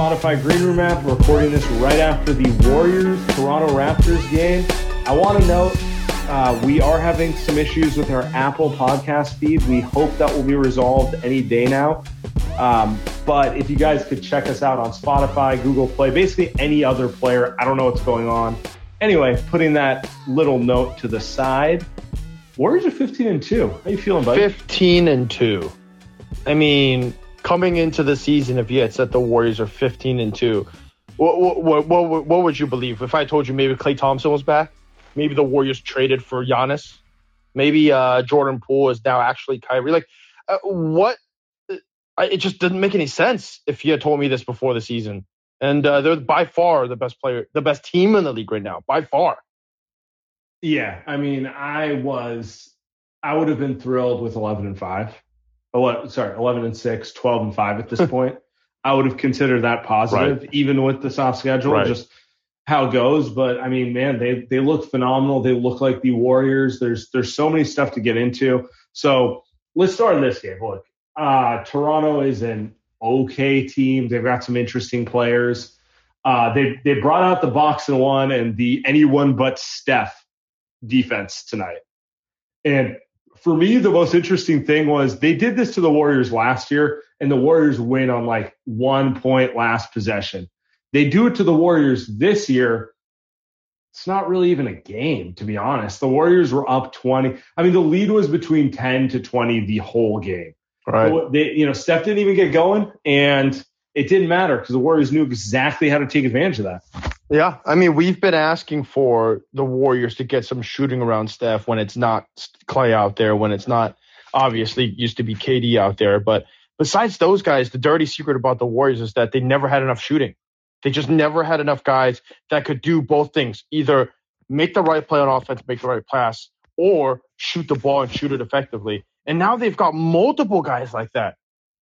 Spotify Green Room app, recording this right after the Warriors Toronto Raptors game. I want to note uh, we are having some issues with our Apple podcast feed. We hope that will be resolved any day now. Um, but if you guys could check us out on Spotify, Google Play, basically any other player, I don't know what's going on. Anyway, putting that little note to the side. Warriors are 15 and 2. How you feeling, buddy? 15 and 2. I mean, coming into the season, if you had said the Warriors are 15 and 2, what, what, what, what would you believe? If I told you maybe Klay Thompson was back, maybe the Warriors traded for Giannis, maybe uh, Jordan Poole is now actually Kyrie. Like, uh, what? I, it just didn't make any sense if you had told me this before the season. And uh, they're by far the best player, the best team in the league right now, by far. Yeah, I mean, I was, I would have been thrilled with 11 and 5. 11, sorry, 11 and 6, 12 and 5 at this point. I would have considered that positive, Right. even with the soft schedule, Right. just how it goes. But I mean, man, they they look phenomenal. They look like the Warriors. There's there's so many stuff to get into. So let's start in this game. Look, uh, Toronto is an okay team. They've got some interesting players. Uh, they they brought out the box and one and the anyone but Steph defense tonight. And for me, the most interesting thing was they did this to the Warriors last year, and the Warriors win on like one point last possession. They do it to the Warriors this year. It's not really even a game, to be honest. The Warriors were up 20. I mean, the lead was between 10 to 20 the whole game. Right. They, you know, Steph didn't even get going, and it didn't matter because the Warriors knew exactly how to take advantage of that. Yeah, I mean, we've been asking for the Warriors to get some shooting around Steph when it's not Klay out there, when it's not obviously used to be KD out there. But besides those guys, the dirty secret about the Warriors is that they never had enough shooting. They just never had enough guys that could do both things either make the right play on offense, make the right pass, or shoot the ball and shoot it effectively. And now they've got multiple guys like that.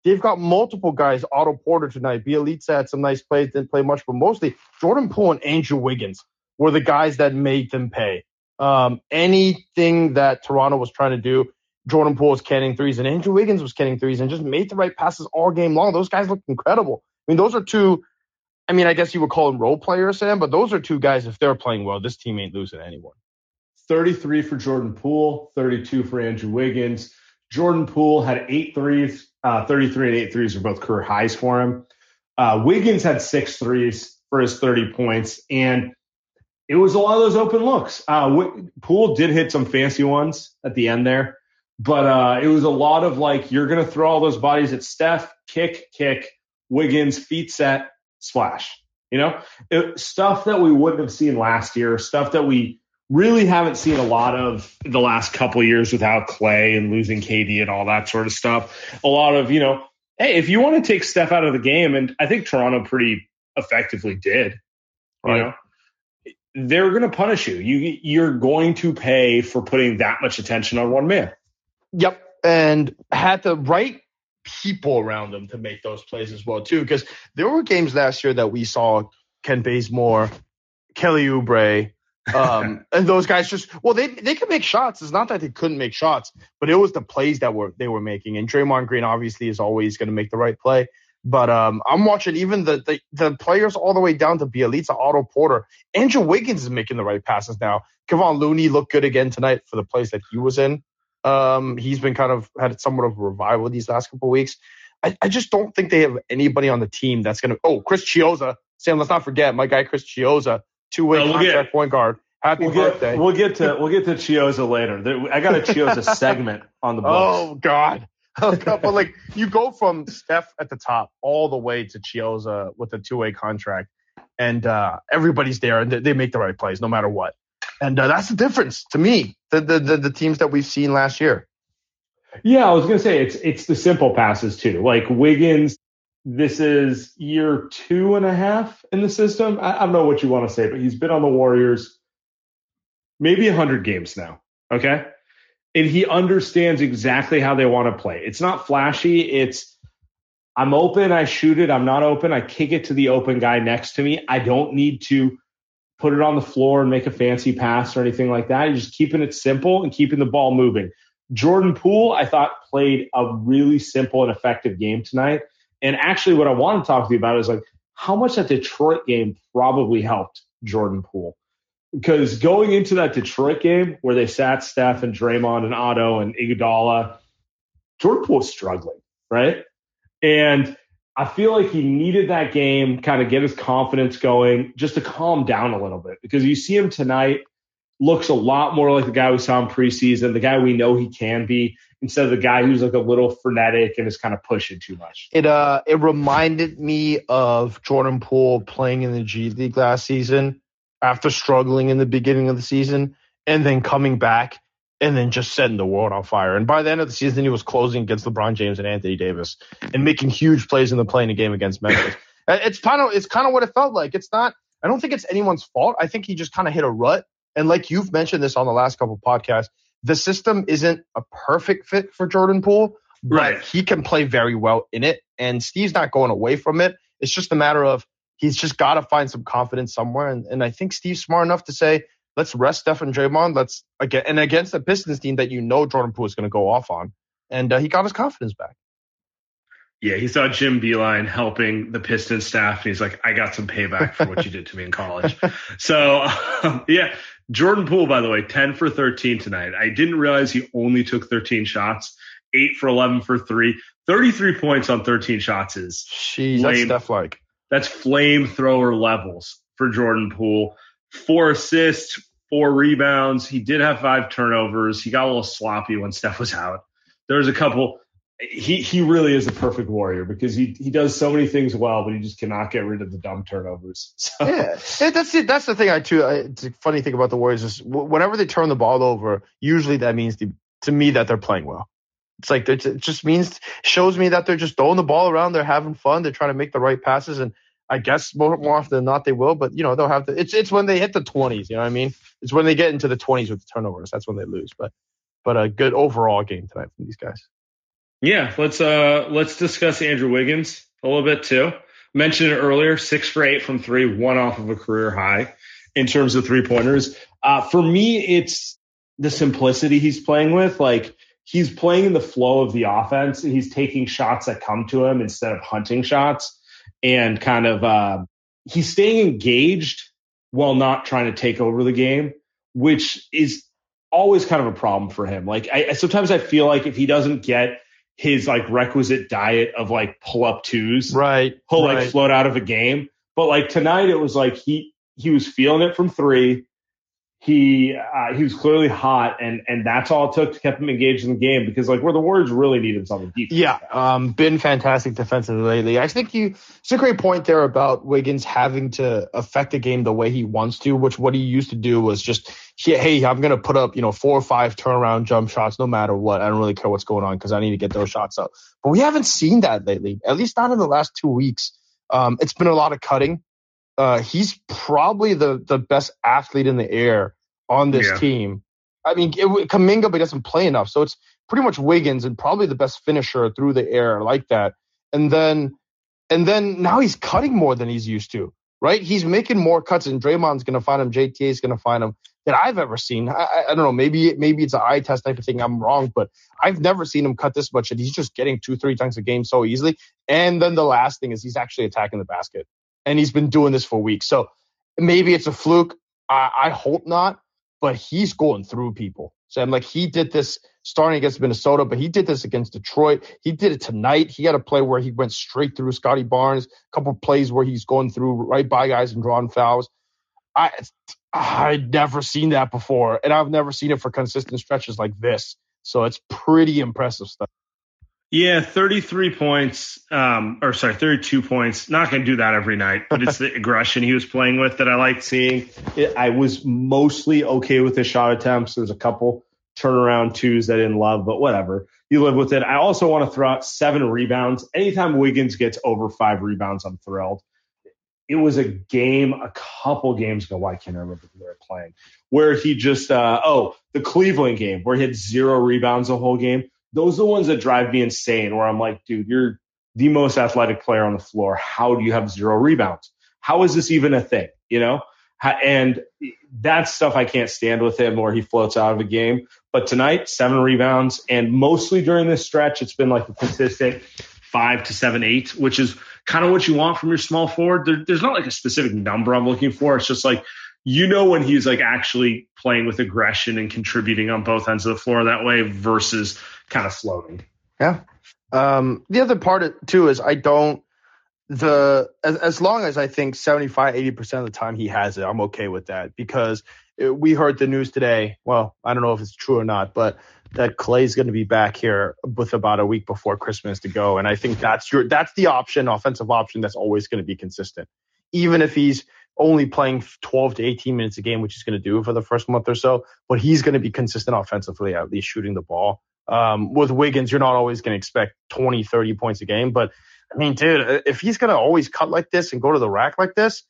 They've got multiple guys. Otto Porter tonight. Bjelica had some nice plays, didn't play much, but mostly Jordan Poole and Andrew Wiggins were the guys that made them pay. Um, anything that Toronto was trying to do, Jordan Poole was canning threes and Andrew Wiggins was canning threes and just made the right passes all game long. Those guys looked incredible. I mean, those are two. I mean, I guess you would call them role players, Sam, but those are two guys. If they're playing well, this team ain't losing anyone. 33 for Jordan Poole, 32 for Andrew Wiggins. Jordan Poole had eight threes, uh, 33 and eight threes were both career highs for him. Uh, Wiggins had six threes for his 30 points, and it was a lot of those open looks. Uh, Wi- Poole did hit some fancy ones at the end there, but uh, it was a lot of like, you're going to throw all those bodies at Steph, kick, kick, Wiggins, feet set, splash. You know, it, stuff that we wouldn't have seen last year, stuff that we really haven't seen a lot of the last couple years without Klay and losing KD and all that sort of stuff. A lot of, you know, hey, if you want to take Steph out of the game, and I think Toronto pretty effectively did, you know, they're going to punish you. You you're going to pay for putting that much attention on one man. Yep. And had the right people around him to make those plays as well, too. Because there were games last year that we saw Kent Bazemore, Kelly Oubre, Um, and those guys just well, they they can make shots. It's not that they couldn't make shots, but it was the plays that were they were making. And Draymond Green obviously is always going to make the right play. But um, I'm watching even the, the the players all the way down to Bjelica, Otto Porter. Andrew Wiggins is making the right passes now. Kevon Looney looked good again tonight for the plays that he was in. Um, he's been kind of had somewhat of a revival these last couple of weeks. I, I just don't think they have anybody on the team that's going to. Oh, Chris Chiozza. Sam, let's not forget my guy Chris Chiozza, two way no, contract point guard. Happy we'll birthday. Get, we'll get to we'll get to Chiozza later. I got a Chiozza segment on the books. Oh God. but like you go from Steph at the top all the way to Chiozza with a two way contract, and uh, everybody's there and they make the right plays no matter what. And uh, that's the difference to me. The, the the the teams that we've seen last year. Yeah, I was gonna say it's it's the simple passes too. Like Wiggins, this is year two and a half in the system. I, I don't know what you want to say, but he's been on the Warriors maybe hundred games now. Okay, and he understands exactly how they want to play. It's not flashy. It's I'm open, I shoot it. I'm not open, I kick it to the open guy next to me. I don't need to put it on the floor and make a fancy pass or anything like that. You're just keeping it simple and keeping the ball moving. Jordan Poole, I thought, played a really simple and effective game tonight. And actually, what I want to talk to you about is like how much that Detroit game probably helped Jordan Poole. Because going into that Detroit game where they sat Steph and Draymond and Otto and Iguodala, Jordan Poole was struggling, right? And I feel like he needed that game, kind of get his confidence going, just to calm down a little bit. Because you see him tonight, looks a lot more like the guy we saw in preseason, the guy we know he can be, instead of the guy who's like a little frenetic and is kind of pushing too much. It uh it reminded me of Jordan Poole playing in the G League last season after struggling in the beginning of the season and then coming back and then just setting the world on fire. And by the end of the season, he was closing against LeBron James and Anthony Davis and making huge plays in the play-in game against Memphis. it's kind of it's kind of what it felt like. It's not. I don't think it's anyone's fault. I think he just kind of hit a rut. And like you've mentioned this on the last couple podcasts, the system isn't a perfect fit for Jordan Poole, but right. he can play very well in it. And Steve's not going away from it. It's just a matter of he's just got to find some confidence somewhere. And, and I think Steve's smart enough to say, let's rest Steph and Draymond. Let's again and against the Pistons team that you know Jordan Poole is going to go off on, and uh, he got his confidence back. Yeah, he saw Jim Beilein helping the Pistons staff, and he's like, "I got some payback for what you did to me in college." so, um, yeah, Jordan Poole, by the way, ten for thirteen tonight. I didn't realize he only took thirteen shots. Eight for eleven for three. 33 points on 13 shots is Jeez, that's stuff like. That's flamethrower levels for Jordan Poole. Four assists, four rebounds. He did have five turnovers. He got a little sloppy when Steph was out. There was a couple. He he really is a perfect warrior because he he does so many things well, but he just cannot get rid of the dumb turnovers. So. Yeah, that's it. That's the thing. I too. I, it's a funny thing about the Warriors is whenever they turn the ball over, usually that means the, to me that they're playing well. It's like it just means shows me that they're just throwing the ball around. They're having fun. They're trying to make the right passes and I guess more, more often than not they will, but you know they'll have to. It's it's when they hit the twenties. You know what I mean? It's when they get into the twenties with the turnovers. That's when they lose. But but a good overall game tonight from these guys. Yeah, let's uh let's discuss Andrew Wiggins a little bit too. Mentioned it earlier, six for eight from three, one off of a career high in terms of three pointers. Uh, for me, it's the simplicity he's playing with. Like he's playing in the flow of the offense. and He's taking shots that come to him instead of hunting shots and kind of uh, he's staying engaged while not trying to take over the game, which is always kind of a problem for him. Like I, sometimes I feel like if he doesn't get his like requisite diet of like pull up twos, right, he'll right. like float out of a game. But like tonight, it was like he he was feeling it from three he uh, he was clearly hot, and and that's all it took to keep him engaged in the game because like where the Warriors really needed something deep. Yeah, um, been fantastic defensively lately. I think you it's a great point there about Wiggins having to affect the game the way he wants to, which what he used to do was just hey, I'm gonna put up you know four or five turnaround jump shots no matter what. I don't really care what's going on because I need to get those shots up. But we haven't seen that lately, at least not in the last two weeks. Um, it's been a lot of cutting uh, he's probably the the best athlete in the air on this yeah. team. I mean, it, Kuminga, but he doesn't play enough, so it's pretty much Wiggins and probably the best finisher through the air like that. And then, and then now he's cutting more than he's used to. right? He's making more cuts, and Draymond's going to find him. JTA is going to find him that I've ever seen. I, I, don't know. Maybe maybe it's an eye test type of thing. I'm wrong, but I've never seen him cut this much, and he's just getting two, three times a game so easily. And then the last thing is he's actually attacking the basket, and he's been doing this for weeks. So maybe it's a fluke. I, I hope not, but he's going through people. So I'm like, he did this starting against Minnesota, but he did this against Detroit. He did it tonight. He had a play where he went straight through Scottie Barnes, a couple plays where he's going through right by guys and drawing fouls. I I'd never seen that before, and I've never seen it for consistent stretches like this. So it's pretty impressive stuff. Yeah, 33 points, um, or sorry, 32 points. Not going to do that every night, but it's the aggression he was playing with that I liked seeing. It, I was mostly okay with his shot attempts. There's a couple turnaround twos that I didn't love, but whatever. You live with it. I also want to throw out seven rebounds. Anytime Wiggins gets over five rebounds, I'm thrilled. It was a game a couple games ago. Why can't I remember who they were playing? Where he just, uh, oh, the Cleveland game where he had zero rebounds the whole game those are the ones that drive me insane where I'm like, dude, you're the most athletic player on the floor. How do you have zero rebounds? How is this even a thing? You know? And that's stuff I can't stand with him where he floats out of a game. But tonight, seven rebounds. And mostly during this stretch, it's been like a consistent five to seven, eight, which is kind of what you want from your small forward. There, there's not like a specific number I'm looking for. It's just like you know when he's like actually playing with aggression and contributing on both ends of the floor that way versus kind of floating. Yeah. Um, the other part too is I don't the as, as long as I think 75 80% of the time he has it, I'm okay with that because it, we heard the news today. Well, I don't know if it's true or not, but that Klay's going to be back here with about a week before Christmas to go, and I think that's your that's the option, offensive option that's always going to be consistent, even if he's only playing 12 to 18 minutes a game, which he's going to do for the first month or so. But he's going to be consistent offensively, at least shooting the ball. Um, with Wiggins, you're not always going to expect 20, 30 points a game. But I mean, dude, if he's going to always cut like this and go to the rack like this,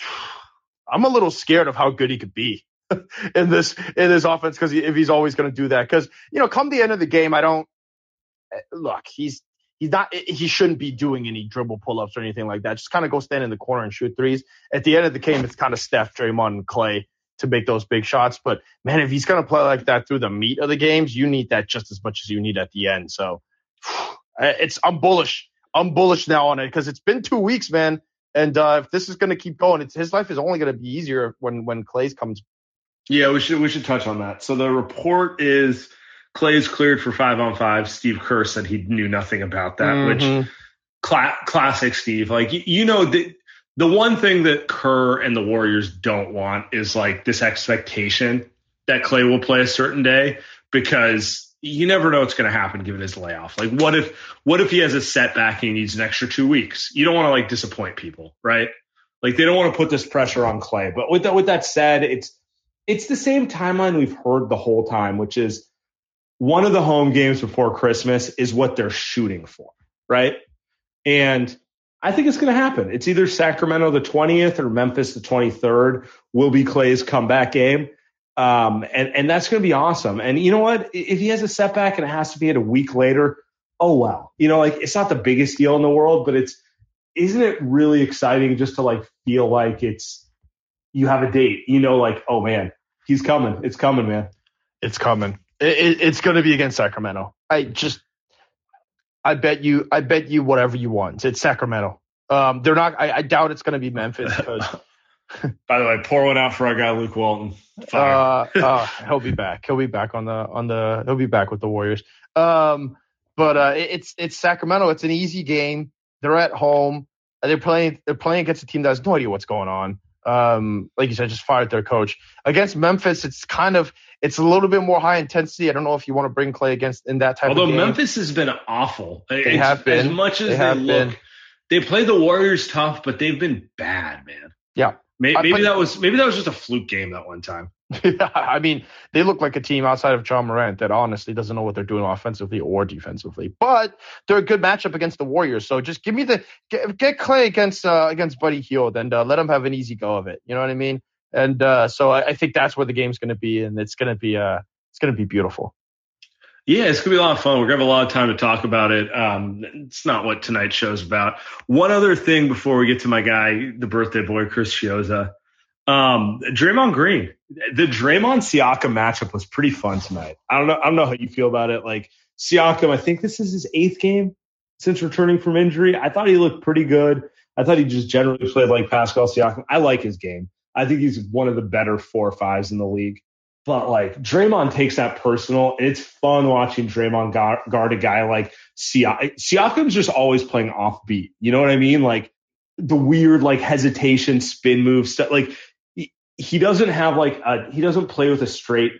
I'm a little scared of how good he could be in this in this offense because if he's always going to do that, because you know, come the end of the game, I don't eh, look. He's he's not he shouldn't be doing any dribble pull ups or anything like that. Just kind of go stand in the corner and shoot threes. At the end of the game, it's kind of Steph, Draymond, and Klay to make those big shots. But man, if he's gonna play like that through the meat of the games, you need that just as much as you need at the end. So it's I'm bullish. I'm bullish now on it because it's been two weeks, man. And uh, if this is going to keep going, it's his life is only going to be easier when when Klay's comes. Yeah, we should we should touch on that. So the report is Klay's cleared for five on five. Steve Kerr said he knew nothing about that, mm-hmm. which cla- classic Steve. Like you know the the one thing that Kerr and the Warriors don't want is like this expectation that Klay will play a certain day because you never know what's going to happen given his layoff. Like what if what if he has a setback and he needs an extra two weeks? You don't want to like disappoint people, right? Like they don't want to put this pressure on Klay. But with that with that said, it's it's the same timeline we've heard the whole time, which is one of the home games before Christmas is what they're shooting for, right? And I think it's going to happen. It's either Sacramento the 20th or Memphis the 23rd will be Klay's comeback game. Um, and, and that's going to be awesome. And you know what? If he has a setback and it has to be at a week later, oh well. You know, like it's not the biggest deal in the world, but it's isn't it really exciting just to like feel like it's you have a date, you know, like, oh man, he's coming. It's coming, man. It's coming. It, it's going to be against Sacramento. I just, I bet you, I bet you whatever you want. It's Sacramento. Um, they're not. I, I doubt it's going to be Memphis. By the way, pour one out for our guy Luke Walton. Uh, uh, he'll be back. He'll be back on the on the. He'll be back with the Warriors. Um, but uh, it's it's Sacramento. It's an easy game. They're at home. They're playing. They're playing against a team that has no idea what's going on um, like you said, just fired their coach. Against Memphis, it's kind of it's a little bit more high intensity. I don't know if you want to bring Klay against in that type Although of game. Although Memphis has been awful. They it's, have been. As much as they, they look, been. they play the Warriors tough, but they've been bad, man. Yeah. Maybe, maybe that was maybe that was just a fluke game that one time. yeah, I mean, they look like a team outside of Ja Morant that honestly doesn't know what they're doing offensively or defensively. But they're a good matchup against the Warriors. So just give me the get, get Klay against uh, against Buddy Hield and uh, let him have an easy go of it. You know what I mean? And uh, so I, I, think that's where the game's going to be, and it's going to be uh it's going to be beautiful. Yeah, it's gonna be a lot of fun. We're gonna have a lot of time to talk about it. Um, it's not what tonight's show's about. One other thing before we get to my guy, the birthday boy, Chris Chiozza. Um, Draymond Green, the Draymond Siakam matchup was pretty fun tonight. I don't know. I don't know how you feel about it. Like Siakam, I think this is his eighth game since returning from injury. I thought he looked pretty good. I thought he just generally played like Pascal Siakam. I like his game. I think he's one of the better four or fives in the league. But like Draymond takes that personal, it's fun watching Draymond guard, a guy like Siakam. Siakam's just always playing offbeat. You know what I mean? Like the weird like hesitation, spin move stuff. Like he, he doesn't have like a he doesn't play with a straight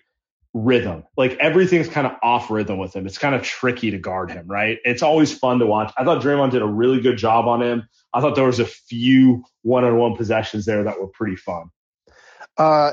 rhythm. Like everything's kind of off rhythm with him. It's kind of tricky to guard him, right? It's always fun to watch. I thought Draymond did a really good job on him. I thought there was a few one-on-one possessions there that were pretty fun. Uh,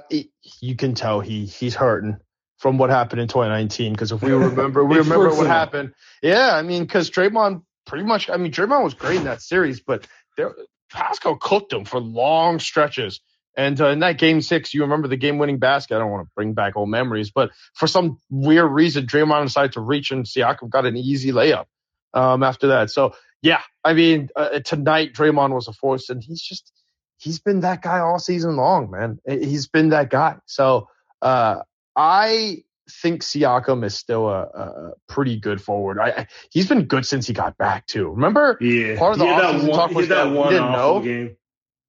you can tell he he's hurting from what happened in 2019. Because if we remember, we remember what happened. Yeah, I mean, because Draymond pretty much. I mean, Draymond was great in that series, but there, Pascal cooked him for long stretches. And uh, in that game six, you remember the game-winning basket. I don't want to bring back old memories, but for some weird reason, Draymond decided to reach, and Siakam got an easy layup um, after that. So yeah, I mean, uh, tonight Draymond was a force, and he's just he's been that guy all season long, man. He's been that guy. So uh, I think Siakam is still a, a pretty good forward. I, I, he's been good since he got back too. Remember, yeah, part of the offseason talk was that, that one didn't know. Game.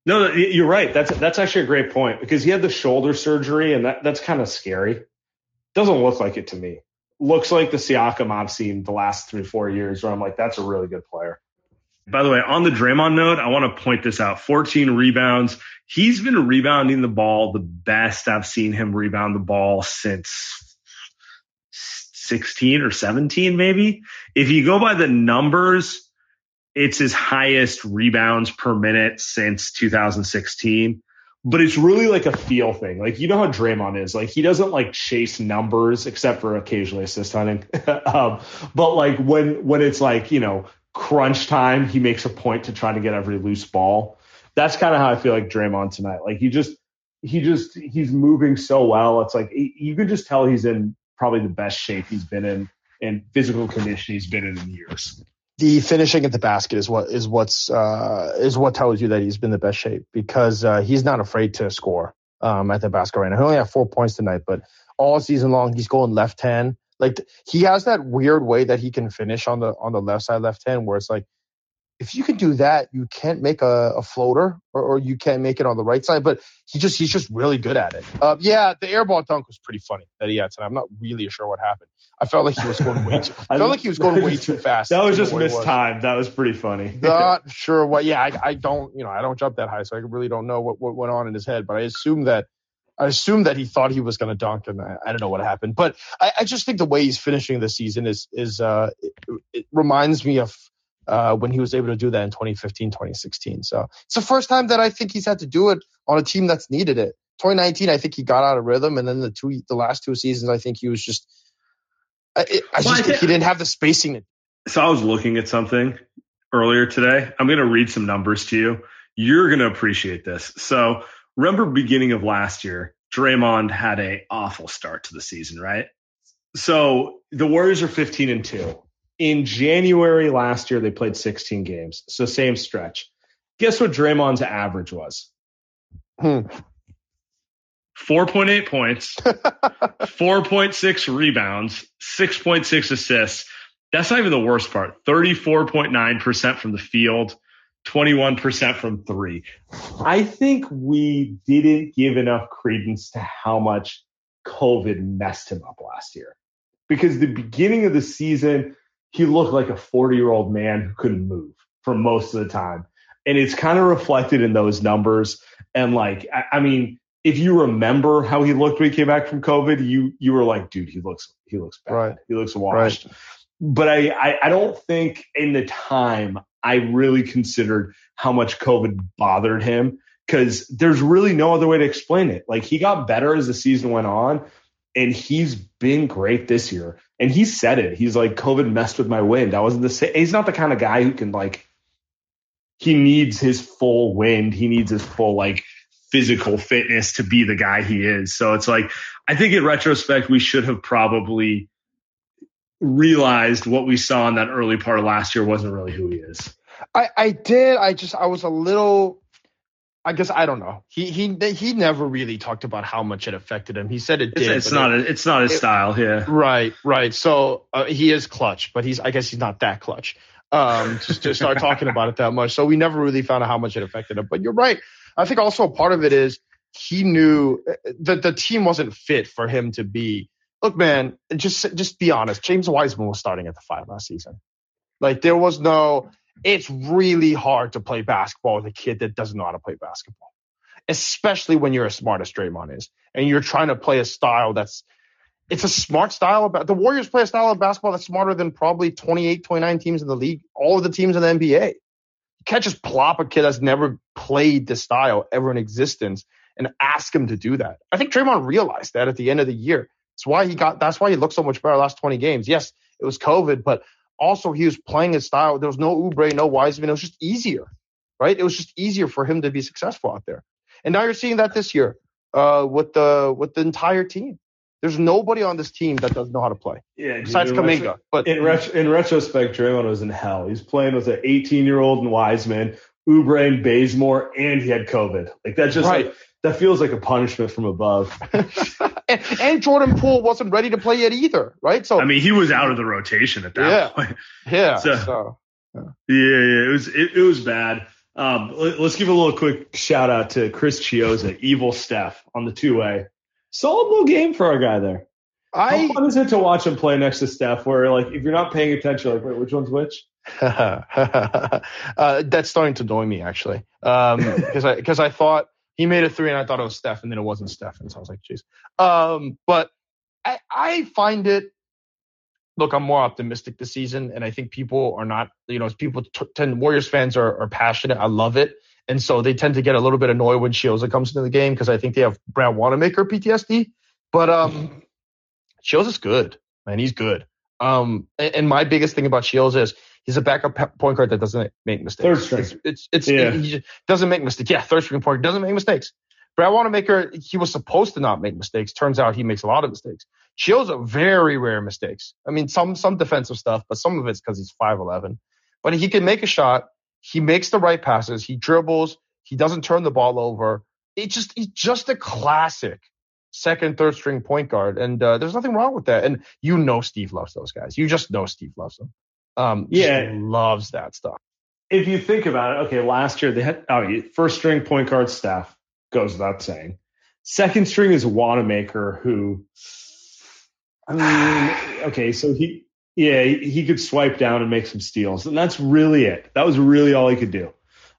No, you're right. That's that's actually a great point because he had the shoulder surgery, and that that's kind of scary. Doesn't look like it to me. Looks like the Siakam I've seen the last three four years, where I'm like, that's a really good player. By the way, on the Draymond note, I want to point this out 14 rebounds. He's been rebounding the ball the best I've seen him rebound the ball since 16 or 17, maybe. If you go by the numbers, it's his highest rebounds per minute since 2016. But it's really like a feel thing. Like, you know how Draymond is. Like, he doesn't like chase numbers except for occasionally assist hunting. um, but like when, when it's like, you know, crunch time, he makes a point to try to get every loose ball. That's kind of how I feel like Draymond tonight. Like he just, he just, he's moving so well. It's like you can just tell he's in probably the best shape he's been in and physical condition he's been in in years. The finishing at the basket is what is what's uh, is what tells you that he's been the best shape because uh, he's not afraid to score um, at the basket right now. He only had four points tonight, but all season long he's going left hand like he has that weird way that he can finish on the on the left side left hand where it's like if you can do that, you can't make a, a floater or, or, you can't make it on the right side. But he just he's just really good at it. Uh, yeah, the airball dunk was pretty funny that he had tonight. I'm not really sure what happened. I felt like he was going way too. I felt like he was going way too fast. That was just mistimed. That was pretty funny. not sure what. Yeah, I, I don't you know I don't jump that high, so I really don't know what what went on in his head. But I assume that I assume that he thought he was going to dunk, and I, I, don't know what happened. But I, I, just think the way he's finishing the season is is uh, it, it reminds me of uh, when he was able to do that in 2015, 2016. So it's the first time that I think he's had to do it on a team that's needed it. 2019, I think he got out of rhythm, and then the two the last two seasons, I think he was just. I, I well, just think he didn't have the spacing. So I was looking at something earlier today. I'm going to read some numbers to you. You're going to appreciate this. So remember beginning of last year, Draymond had a awful start to the season, right? So the Warriors are 15 and 2. In January last year, they played 16 games. So same stretch. Guess what Draymond's average was? Hmm. 4.8 points, 4.6 rebounds, 6.6 assists. That's not even the worst part. 34.9% from the field, 21% from three. I think we didn't give enough credence to how much COVID messed him up last year. Because the beginning of the season, he looked like a 40 year old man who couldn't move for most of the time. And it's kind of reflected in those numbers. And like, I, I mean, if you remember how he looked when he came back from COVID, you you were like, dude, he looks he looks bad. Right. He looks washed. Right. But I, I I don't think in the time I really considered how much COVID bothered him because there's really no other way to explain it. Like he got better as the season went on and he's been great this year. And he said it. He's like, COVID messed with my wind. I wasn't the same. He's not the kind of guy who can like, he needs his full wind. He needs his full like physical fitness to be the guy he is. So it's like, I think in retrospect, we should have probably realized what we saw in that early part of last year wasn't really who he is. I, I did. I just I was a little. I guess I don't know. He he he never really talked about how much it affected him. He said it did. It's, it's not. It, it's not his it, style. Yeah. Right. Right. So uh, he is clutch, but he's. I guess he's not that clutch. Um, just to start talking about it that much. So we never really found out how much it affected him. But you're right. I think also part of it is he knew that the team wasn't fit for him to be. Look, man, just just be honest. James Wiseman was starting at the five last season. Like there was no. It's really hard to play basketball with a kid that doesn't know how to play basketball, especially when you're as smart as Draymond is, and you're trying to play a style that's. It's a smart style about the Warriors play a style of basketball that's smarter than probably 28, 29 teams in the league, all of the teams in the NBA. You can't just plop a kid that's never played this style ever in existence and ask him to do that. I think Draymond realized that at the end of the year. That's why he got. That's why he looked so much better last 20 games. Yes, it was COVID, but also he was playing his style. There was no Oubre, no Wiseman. It was just easier, right? It was just easier for him to be successful out there. And now you're seeing that this year uh, with the with the entire team. There's nobody on this team that doesn't know how to play. Yeah, besides dude, Kuminga. Retro- but in, ret- in retrospect, Draymond was in hell. He's playing with an 18 year old and Wiseman, Oubre and Bazemore, and he had COVID. Like that just right. like that feels like a punishment from above. and, and, Jordan Poole wasn't ready to play yet either, right? So I mean, he was out of the rotation at that yeah, point. Yeah. So, so yeah. yeah, yeah, it was it, it was bad. Um, let, us give a little quick shout out to Chris Chiozza, Evil Steph on the two way. Solid little game for our guy there. I, How fun is it to watch him play next to Steph? Where like if you're not paying attention, like wait, which one's which? uh, that's starting to annoy me actually, because um, I because I thought he made a three and I thought it was Steph and then it wasn't Steph and so I was like, jeez. Um, but I I find it. Look, I'm more optimistic this season, and I think people are not. You know, people t- tend Warriors fans are, are passionate. I love it, and so they tend to get a little bit annoyed when Chiozza comes into the game because I think they have Brad Wanamaker PTSD. But um, Chiozza's good, man. He's good. Um, and, and my biggest thing about Chiozza is he's a backup point guard that doesn't make mistakes. Third string. It's it's, it's yeah. it, he doesn't make mistakes. Yeah, third string point guard doesn't make mistakes. Brad Wanamaker, he was supposed to not make mistakes. Turns out he makes a lot of mistakes. Chiozza very rare mistakes. I mean, some some defensive stuff, but some of it's because he's five eleven. But he can make a shot. He makes the right passes. He dribbles. He doesn't turn the ball over. It's just he's just a classic second, third string point guard, and uh, there's nothing wrong with that. And you know Steve loves those guys. You just know Steve loves them. Um, yeah, loves that stuff. If you think about it, okay, last year they had oh, first string point guard Steph goes without saying. Second string is Wanamaker, who, I mean, okay, so he, yeah, he could swipe down and make some steals, and that's really it. That was really all he could do.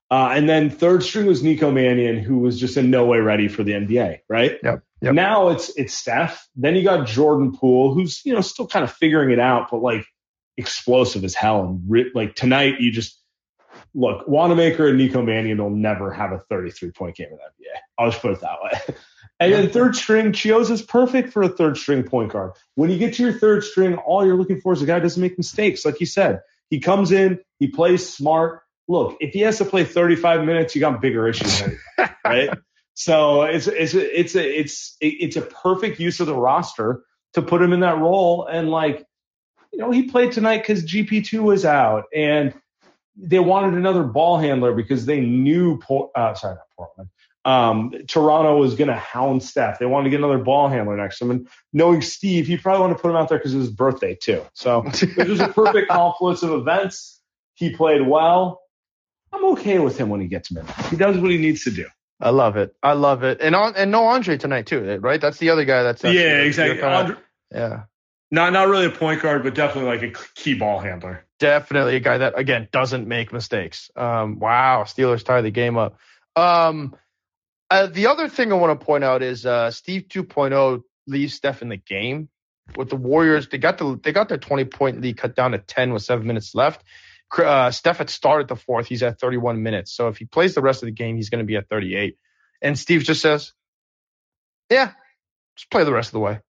Uh, and then third string was Nico Mannion, who was just in no way ready for the NBA, right? Yep. Yep. Now it's it's Steph. Then you got Jordan Poole, who's you know still kind of figuring it out, but like explosive as hell. And like tonight, you just look Wanamaker and Nico Mannion will never have a 33 point game in the NBA. I'll just put it that way. And then third string, Chiozza is perfect for a third string point guard. When you get to your third string, all you're looking for is a guy who doesn't make mistakes. Like you said, he comes in, he plays smart. Look, if he has to play 35 minutes, you got bigger issues, right? So it's it's it's a, it's it's a perfect use of the roster to put him in that role. And like, you know, he played tonight because GP2 was out, and they wanted another ball handler because they knew, uh, sorry, not Portland, um, Toronto was going to hound Steph. They wanted to get another ball handler next to him. And knowing Steve, he probably wanted to put him out there because it was his birthday too. So it was a perfect confluence of events. He played well. I'm okay with him when he gets minutes. He does what he needs to do. I love it. I love it. And on and no Andre tonight too, right? That's the other guy. That's, that's yeah, exactly. Kinda, Andre, yeah. Not not really a point guard, but definitely like a key ball handler. Definitely a guy that again doesn't make mistakes. Um, wow, Steelers tie the game up. Um, uh, the other thing I want to point out is uh, Steve 2.0 leaves Steph in the game with the Warriors. They got the they got their 20 point lead cut down to 10 with seven minutes left. Uh, Steph had started the fourth. He's at 31 minutes. So if he plays the rest of the game, he's going to be at 38. And Steve just says, "Yeah, just play the rest of the way."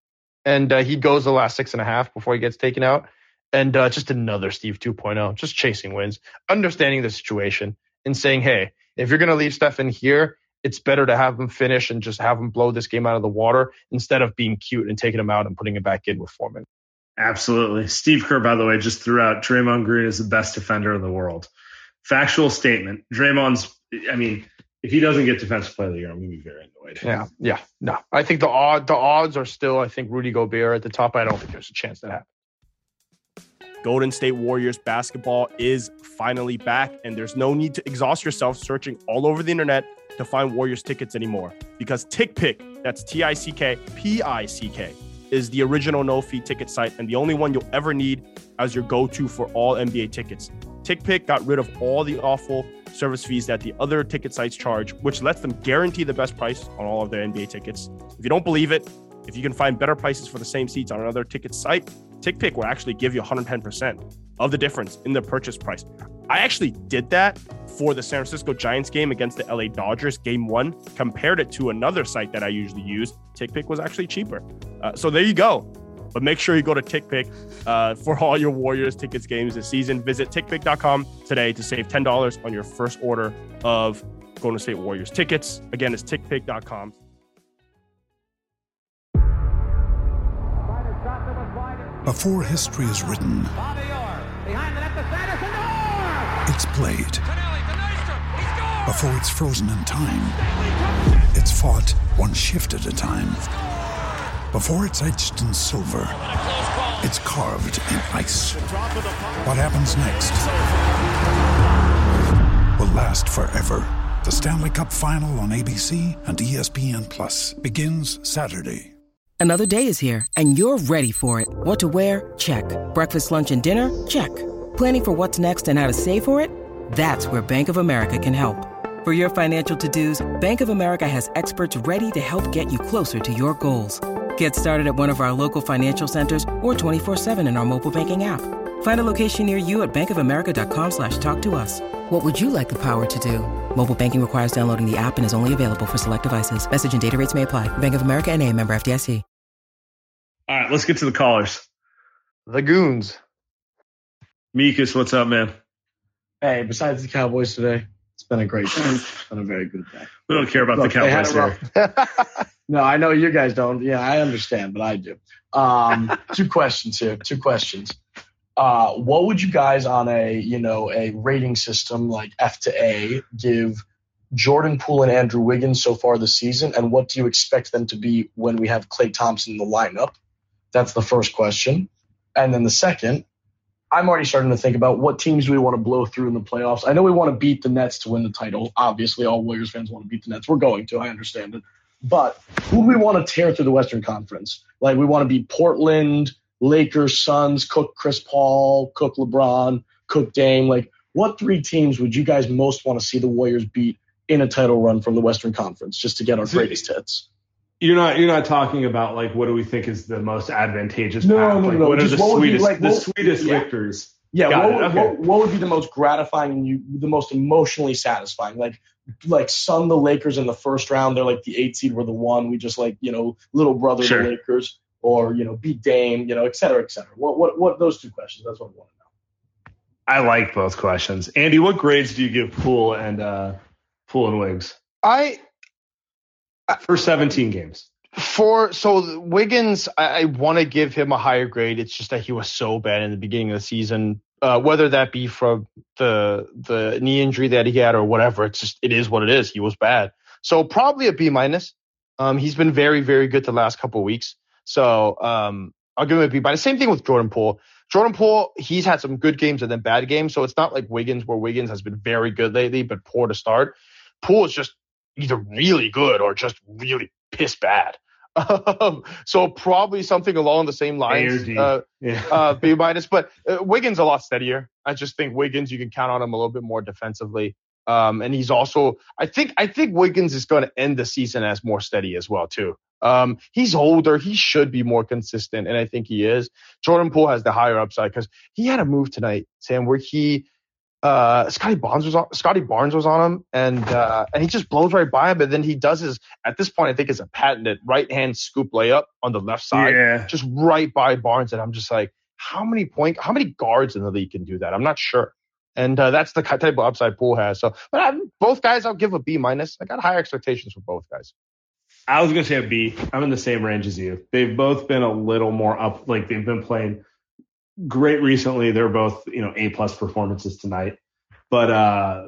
And uh, he goes the last six and a half before he gets taken out. And uh, just another Steve 2.0, just chasing wins, understanding the situation, and saying, "Hey, if you're going to leave Steph in here, it's better to have him finish and just have him blow this game out of the water instead of being cute and taking him out and putting it back in with minutes." Absolutely. Steve Kerr, by the way, just threw out Draymond Green is the best defender in the world. Factual statement. Draymond's, I mean, if he doesn't get defensive player of the year, I'm going to be very annoyed. Yeah, yeah, no. I think the odd the odds are still. I think Rudy Gobert at the top. I don't think there's a chance that happens. Golden State Warriors basketball is finally back, and there's no need to exhaust yourself searching all over the internet to find Warriors tickets anymore because TickPick, that's T I C K P I C K, is the original no fee ticket site and the only one you'll ever need as your go to for all NBA tickets. TickPick got rid of all the awful service fees that the other ticket sites charge, which lets them guarantee the best price on all of their NBA tickets. If you don't believe it, if you can find better prices for the same seats on another ticket site, TickPick will actually give you 110% of the difference in the purchase price. I actually did that for the San Francisco Giants game against the LA Dodgers, game one, compared it to another site that I usually use. TickPick was actually cheaper. Uh, so there you go. But make sure you go to TickPick uh, for all your Warriors tickets games this season. Visit TickPick.com today to save $10 on your first order of Golden State Warriors tickets. Again, it's TickPick.com. Before history is written, it's played. Before it's frozen in time, it's fought one shift at a time. Before it's etched in silver, it's carved in ice. What happens next will last forever. The Stanley Cup Final on ABC and ESPN Plus begins Saturday. Another day is here, and you're ready for it. What to wear? Check. Breakfast, lunch, and dinner? Check. Planning for what's next and how to save for it? That's where Bank of America can help. For your financial to-dos, Bank of America has experts ready to help get you closer to your goals. Get started at one of our local financial centers or 24-7 in our mobile banking app. Find a location near you at bankofamerica.com slash talk to us. What would you like the power to do? Mobile banking requires downloading the app and is only available for select devices. Message and data rates may apply. Bank of America and a member FDIC. All right, let's get to the callers. The goons. Mikas, what's up, man? Hey, besides the Cowboys today, it's been a great day. It's been a very good day. We don't care about Look, the Cowboys here. No, I know you guys don't. Yeah, I understand, but I do. Um, two questions here. Two questions. Uh, what would you guys on a you know a rating system like F to A give Jordan Poole and Andrew Wiggins so far this season, and what do you expect them to be when we have Klay Thompson in the lineup? That's the first question. And then the second, I'm already starting to think about what teams do we want to blow through in the playoffs. I know we want to beat the Nets to win the title. Obviously, all Warriors fans want to beat the Nets. We're going to. I understand it. But who do we want to tear through the Western Conference? Like we want to be Portland, Lakers, Suns, Cook, Chris Paul, Cook, LeBron, Cook, Dame. Like what three teams would you guys most want to see the Warriors beat in a title run from the Western Conference just to get our So- greatest hits? You're not you're not talking about like what do we think is the most advantageous No, path? no, like, no, What are the what would be, sweetest like, the what- sweetest yeah. victories? Yeah, what would, okay. what, what would be the most gratifying and you the most emotionally satisfying? Like like Sun the Lakers in the first round, they're like the eight seed, we're the one. We just like, you know, little brother Sure. the Lakers, or you know, beat Dame, you know, et cetera, et cetera. What what what those two questions? That's what I want to know. I like both questions. Andy, what grades do you give Poole and uh Poole and Wiggs I for 17 games? for so Wiggins, I, I want to give him a higher grade. It's just that he was so bad in the beginning of the season. Uh, whether that be from the the knee injury that he had or whatever, it's just it is what it is. He was bad. So probably a B minus. Um, he's been very very good the last couple of weeks. So um, I'll give him a B minus. Same thing with Jordan Poole. Jordan Poole, he's had some good games and then bad games. So it's not like Wiggins, where Wiggins has been very good lately, but poor to start. Poole is just either really good or just really piss bad. Um, so probably something along the same lines. Uh, Yeah. uh, B minus, but uh, Wiggins a lot steadier. I just think Wiggins you can count on him a little bit more defensively. Um, and he's also, I think, I think Wiggins is going to end the season as more steady as well too. Um, he's older, he should be more consistent, and I think he is. Jordan Poole has the higher upside because he had a move tonight, Sam, where he, uh, Scottie Barnes was on, Scottie Barnes was on him, and uh, and he just blows right by him, and then he does his at this point I think is a patented right hand scoop layup on the left side yeah. just right by Barnes, and I'm just like, how many point, how many guards in the league can do that? I'm not sure. And uh, that's the type of upside Poole has. So, but I'm, both guys, I'll give a B minus. I got higher expectations for both guys. I was gonna say a B. I'm in the same range as you. They've both been a little more up, like they've been playing great recently. They're both, you know, A plus performances tonight. But uh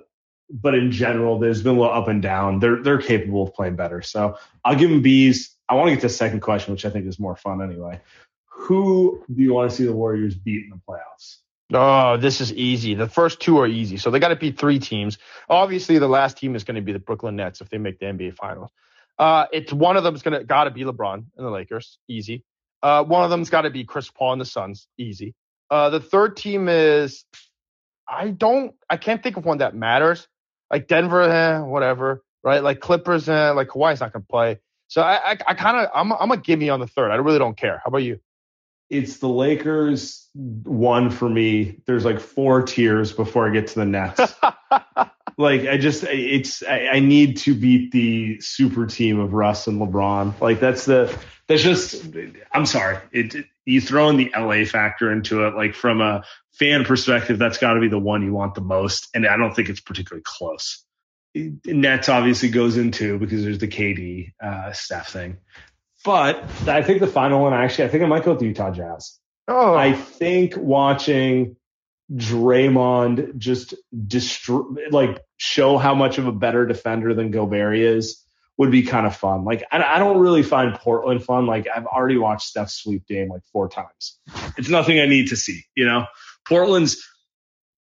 but in general, there's been a little up and down. They're they're capable of playing better. So I'll give them B's. I want to get to the second question, which I think is more fun anyway. Who do you want to see the Warriors beat in the playoffs? Oh, this is easy. The first two are easy. So they got to beat three teams. Obviously, the last team is going to be the Brooklyn Nets if they make the NBA Finals. Uh, it's one of them's going to got to be LeBron and the Lakers. Easy. Uh, one of them's got to be Chris Paul and the Suns. Easy. Uh, the third team is I don't I can't think of one that matters. Like Denver, eh, whatever, right? Like Clippers, eh, like Kawhi's not gonna play. So I I, I kind of I'm I'm a gimme on the third. I really don't care. How about you? It's the Lakers one for me. There's like four tiers before I get to the Nets. like I just it's I, I, need to beat the super team of Russ and LeBron. Like that's the that's just I'm sorry. It, it you throw in the LA factor into it. Like from a fan perspective, that's got to be the one you want the most, and I don't think it's particularly close. Nets obviously goes into because there's the KD uh, Steph thing, but I think the final one actually I think I might go with the Utah Jazz. Oh. I think watching Draymond just destroy, like show how much of a better defender than Gobert is would be kind of fun. Like I, I, don't really find Portland fun. Like I've already watched Steph sweep Dame like four times. It's nothing I need to see. You know, Portland's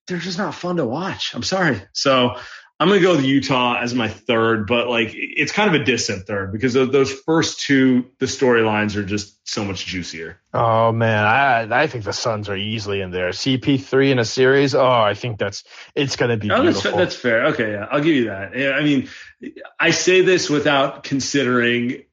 they're just not fun to watch. I'm sorry. So I'm going to go with Utah as my third, but like it's kind of a distant third because those first two, the storylines are just so much juicier. Oh man, I I think the Suns are easily in there. CP3 in a series. Oh, I think that's it's going to be oh. That's, that's fair. Okay, yeah, I'll give you that. Yeah, I mean, I say this without considering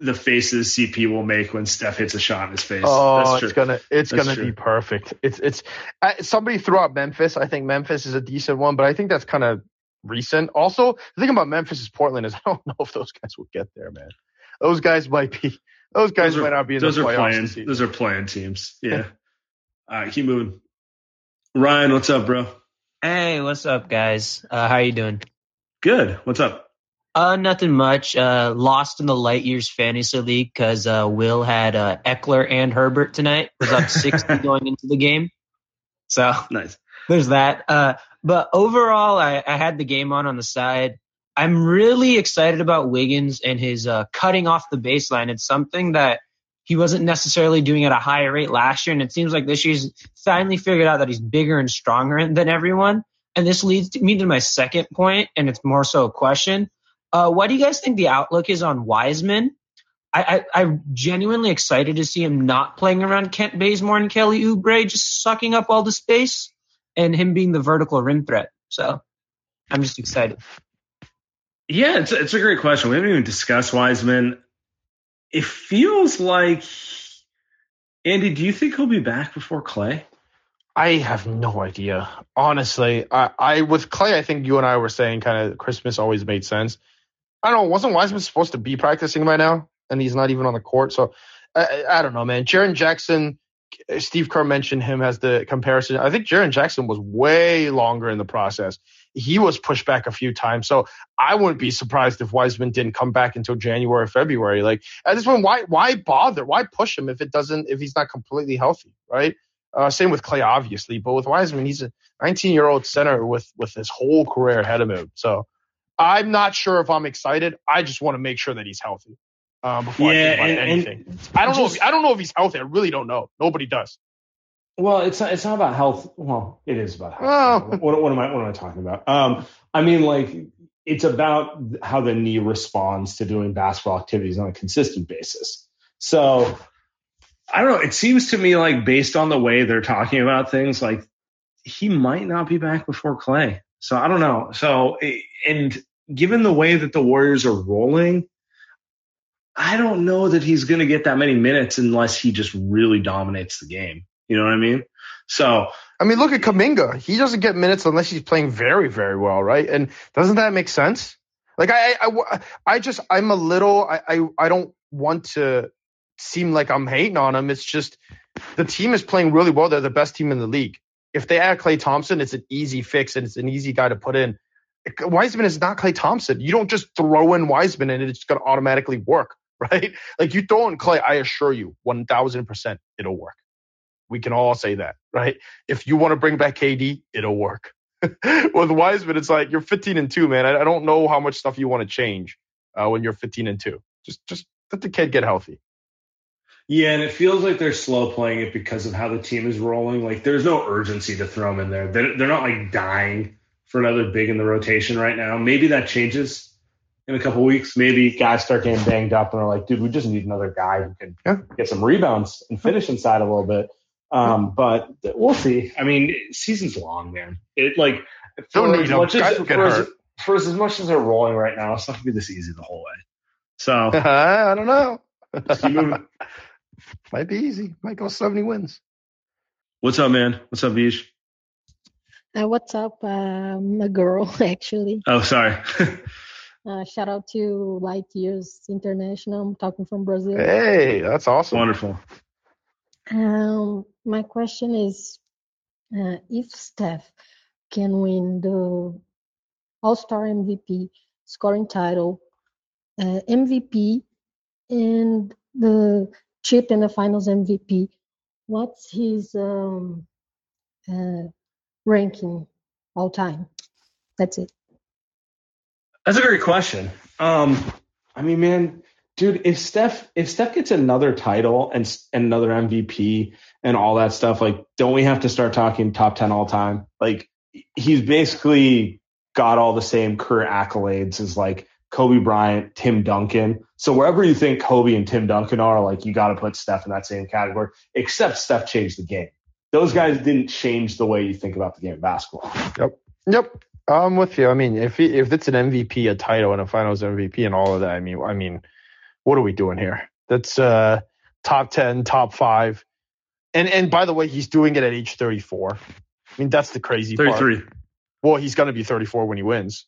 the faces CP will make when Steph hits a shot in his face. Oh, it's gonna it's that's gonna true. be perfect. It's it's I, somebody threw out Memphis. I think Memphis is a decent one, but I think that's kind of recent. Also, the thing about Memphis is Portland is I don't know if those guys will get there, man. Those guys might be. Those guys those might not be in those the are playing. Those are playing teams. Yeah. All right, keep moving. Ryan, what's up, bro? Hey, what's up, guys? Uh, how you doing? Good. What's up? Uh, nothing much. Uh, lost in the light years fantasy league because uh, Will had uh, Ekeler and Herbert tonight. Was up sixty going into the game. So nice. There's that. Uh, but overall, I, I, had the game on on the side. I'm really excited about Wiggins and his uh, cutting off the baseline. It's something that he wasn't necessarily doing at a higher rate last year, and it seems like this year's finally figured out that he's bigger and stronger than everyone. And this leads me to my second point, and it's more so a question. Uh, what do you guys think the outlook is on Wiseman? I, I, I'm genuinely excited to see him not playing around Kent Bazemore and Kelly Oubre, just sucking up all the space and him being the vertical rim threat. So I'm just excited. Yeah, it's, it's a great question. We haven't even discussed Wiseman. It feels like, Andy, do you think he'll be back before Klay? I have no idea. Honestly, I, I with Klay, I think you and I were saying kind of Christmas always made sense. I don't know. Wasn't Wiseman supposed to be practicing by now, and he's not even on the court? So I, I don't know, man. Jaren Jackson Steve Kerr mentioned him as the comparison. I think Jaren Jackson was way longer in the process. He was pushed back a few times. So I wouldn't be surprised if Wiseman didn't come back until January or February. Like at this point, why why bother? Why push him if it doesn't if he's not completely healthy, right? Uh, same with Klay, obviously, but with Wiseman, he's a 19 year old center with with his whole career ahead of him. So I'm not sure if I'm excited. I just want to make sure that he's healthy um, before yeah, I think about and, anything. And I don't just, know. If, I don't know if he's healthy. I really don't know. Nobody does. Well, it's not. It's not about health. Well, it is about health. Oh. What, what, am I? What am I talking about? Um, I mean, like it's about how the knee responds to doing basketball activities on a consistent basis. So I don't know. It seems to me like based on the way they're talking about things, like he might not be back before Klay. So I don't know. So and given the way that the Warriors are rolling, I don't know that he's going to get that many minutes unless he just really dominates the game. You know what I mean? So, I mean, look at Kuminga. He doesn't get minutes unless he's playing very, very well, right? And doesn't that make sense? Like, I, I, I just, I'm a little, I, I, I don't want to seem like I'm hating on him. It's just the team is playing really well. They're the best team in the league. If they add Klay Thompson, it's an easy fix and it's an easy guy to put in. Wiseman is not Klay Thompson. You don't just throw in Wiseman and it's going to automatically work. right? Like you throw in Klay, I assure you, 1000% it'll work. We can all say that, right? If you want to bring back KD, it'll work. With Wiseman, it's like you're 15 and two, man. I, I don't know how much stuff you want to change uh, when you're 15 and two. Just, just let the kid get healthy. Yeah, and it feels like they're slow playing it because of how the team is rolling. Like there's no urgency to throw them in there. They're, they're not like dying for another big in the rotation right now. Maybe that changes in a couple weeks. Maybe guys start getting banged up and are like, dude, we just need another guy who can Yeah. get some rebounds and finish inside a little bit. Um, but we'll see. I mean, season's long, man. It like for Don't need as much as Guys get for as, hurt. for as much as they're rolling right now, it's not gonna be this easy the whole way. So I don't know. keep moving. Might be easy. Might go 70 wins. What's up, man? What's up, Vish? Uh, what's up? I'm a girl, actually. Oh, sorry. Uh, shout out to Light Years International. I'm talking from Brazil. Hey, that's awesome. Wonderful. Um, my question is, uh, if Steph can win the All-Star MVP, scoring title, uh, MVP, and the chip in the Finals MVP, what's his um, uh, ranking all time? That's it. That's a great question. Um, I mean, man, dude, if Steph if Steph gets another title and and another MVP and all that stuff, like, don't we have to start talking top ten all time? Like, he's basically got all the same career accolades as like Kobe Bryant, Tim Duncan. So wherever you think Kobe and Tim Duncan are, like, you got to put Steph in that same category. Except Steph changed the game. Those guys didn't change the way you think about the game of basketball. Yep. Yep, I'm with you. I mean, if he, if it's an MVP, a title, and a Finals MVP, and all of that, I mean, I mean, what are we doing here? That's uh, top ten, top five, and and by the way, he's doing it at age 34. I mean, that's the crazy part. 33. Well, he's gonna be 34 when he wins.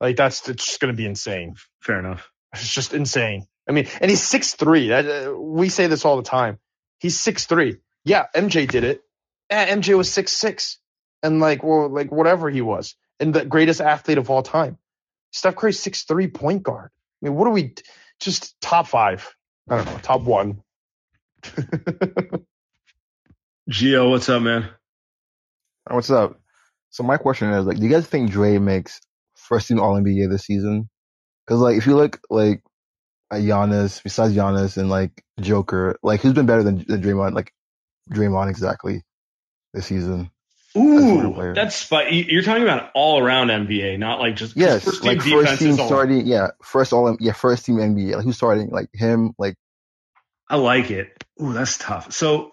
Like that's it's just gonna be insane. Fair enough. It's just insane. I mean, and he's six three. Uh, we say this all the time. He's six three. Yeah, MJ did it. Eh, MJ was six six, and like, well, like whatever he was, and the greatest athlete of all time. Steph Curry, six three point guard. I mean, what are we? Just top five. I don't know, top one. Gio, what's up, man? Uh, what's up? So my question is like, do you guys think Dre makes first team All NBA this season? Because like, if you look like at Giannis, besides Giannis and like Joker, like who's been better than, than Draymond? Like Draymond exactly this season. Ooh, that's spot. you- You're talking about all around NBA, not like just Yes, first like first team starting. Yeah, first all. Yeah, first team NBA. Like who's starting? Like him. Like I like it. Ooh, that's tough. So,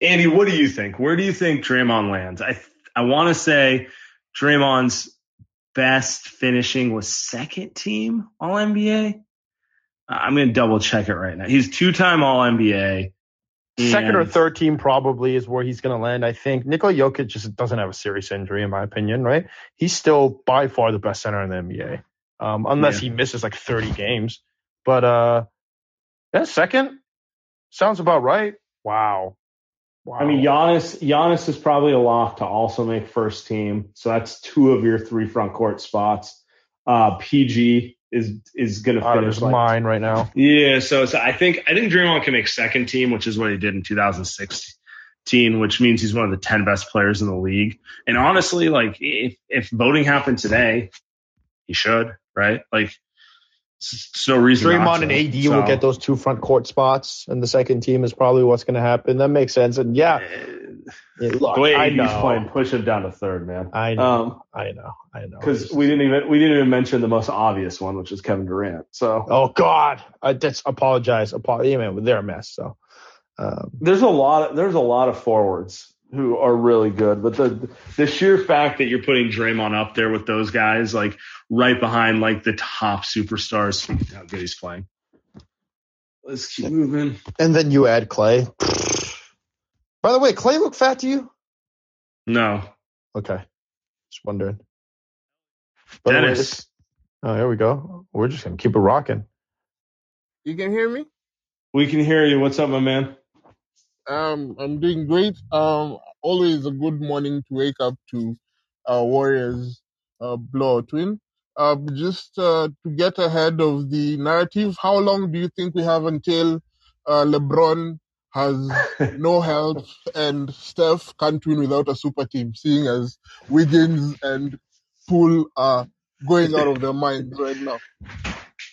Andy, what do you think? Where do you think Draymond lands? I I want to say Draymond's best finishing was second team All NBA. I'm gonna double check it right now. He's two time All NBA. Second or third team probably is where he's going to land. I think Nikola Jokic just doesn't have a serious injury, in my opinion. Right? He's still by far the best center in the NBA, um, unless Yeah. he misses like 30 games. But uh, yeah, second sounds about right. Wow. Wow. I mean, Giannis, Giannis is probably a lock to also make first team. So that's two of your three front court spots. Uh, PG is is going to out of finish his like, mind right now. Yeah, so, so I think I think Draymond can make second team, which is what he did in 2016, which means he's one of the 10 best players in the league. And honestly, like if if voting happened today, he should, right? Like it's, no reason. Draymond and AD So, will get those two front court spots, and the second team is probably what's going to happen. That makes sense. And yeah, eh, yeah, look, The way I AD's know, playing, push him down to third, man. I know, Um, I know, I know. because we didn't even we didn't even mention the most obvious one, which is Kevin Durant. So Oh God, I just apologize. Apologize, yeah, man, they're a mess. So, um, there's a lot of, there's a lot of forwards who are really good, but the the sheer fact that you're putting Draymond up there with those guys, like right behind like the top superstars, how good he's playing. Let's keep moving. and then you add Klay. By the way, Klay look fat to you? No, Okay, just wondering. By the way, Dennis. this- oh, here we go. We're just gonna keep it rocking. You can hear me? we can hear you. What's up, my man? Um, I'm doing great. Um, always a good morning to wake up to uh, Warriors uh, blowout win. Uh, just uh, to get ahead of the narrative, how long do you think we have until uh, LeBron has no help, and Steph can't win without a super team, seeing as Wiggins and Poole are going out of their minds right now.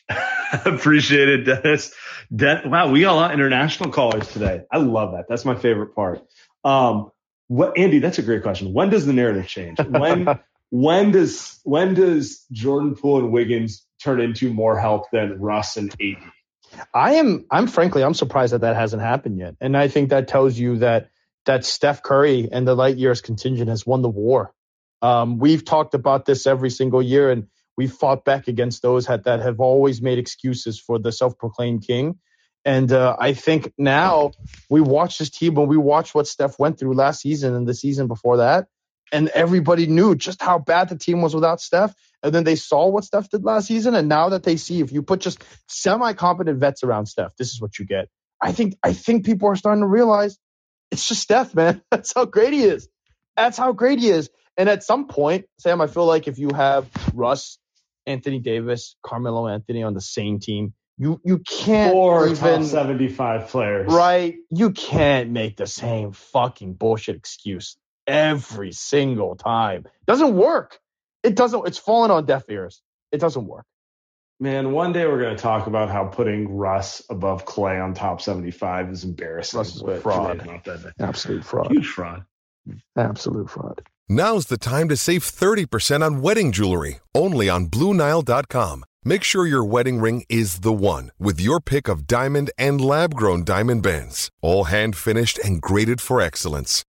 Appreciate it, Dennis. De- wow, we got a lot of international callers today. I love that. That's my favorite part. Um, what Andy? That's a great question. When does the narrative change? When when does when does Jordan Poole and Wiggins turn into more help than Russ and AD? I am I'm frankly I'm surprised that that hasn't happened yet, and I think that tells you that that Steph Curry and the light years contingent has won the war. Um, we've talked about this every single year, and we've fought back against those that have always made excuses for the self-proclaimed king. And uh, I think now we watch this team and we watch what Steph went through last season and the season before that, and everybody knew just how bad the team was without Steph. And then they saw what Steph did last season, and now that they see if you put just semi-competent vets around Steph, this is what you get. I think I think people are starting to realize it's just Steph, man. That's how great he is. That's how great he is. And at some point, Sam, I feel like if you have Russ, Anthony Davis, Carmelo Anthony on the same team, you you can't Four even top 75 players. right. You can't make the same fucking bullshit excuse every single time. Doesn't work. It doesn't. It's falling on deaf ears. It doesn't work. Man, one day we're going to talk about how putting Russ above Klay on top 75 is embarrassing. Russ is a fraud. today's not that day. Absolute fraud. Huge fraud. Absolute fraud. Now's the time to save 30% on wedding jewelry, only on BlueNile.com. Make sure your wedding ring is the one with your pick of diamond and lab grown diamond bands, all hand finished and graded for excellence.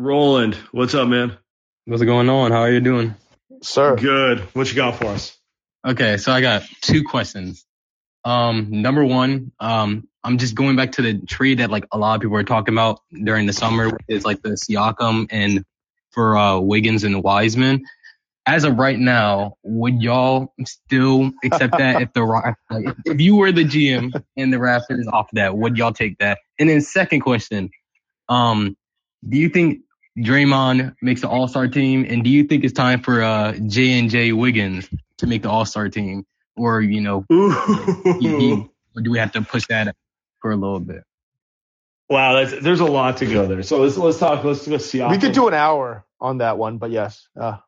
Roland, what's up, man? What's going on? How are you doing? Sir. Good. What you got for us? Okay, so I got two questions. Um, number one, um, I'm just going back to the trade that like a lot of people are talking about during the summer is like the Siakam and for uh, Wiggins and Wiseman. As of right now, would y'all still accept that if the like, if you were the GM and the Raptors off that, would y'all take that? And then second question, um, do you think Draymond makes the All Star team, and do you think it's time for uh, J and J Wiggins to make the All Star team, or you know, he- he- or do we have to push that for a little bit? Wow, that's, there's a lot to go there. So let's let's talk. Let's go Siakam. We could do an hour on that one, but yes. Uh,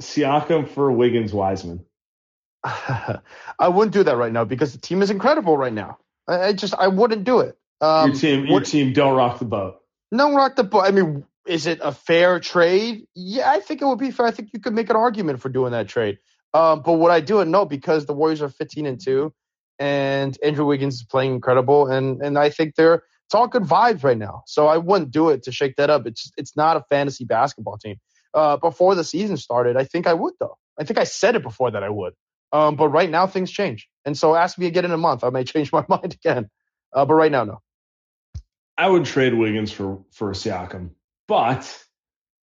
Siakam for Wiggins Wiseman. I wouldn't do that right now because the team is incredible right now. I, I just I wouldn't do it. Um, your team, your would- team, don't rock the boat. No, rock the boat. I mean, is it a fair trade? Yeah, I think it would be fair. I think you could make an argument for doing that trade. Um, but would I do it? No, because the Warriors are 15 and two, and Andrew Wiggins is playing incredible, and and I think they're it's all good vibes right now. So I wouldn't do it to shake that up. It's it's not a fantasy basketball team. Uh, before the season started, I think I would though. I think I said it before that I would. Um, but right now things change, and so ask me again in a month. I may change my mind again. Uh, but right now, no. I would trade Wiggins for for Siakam, but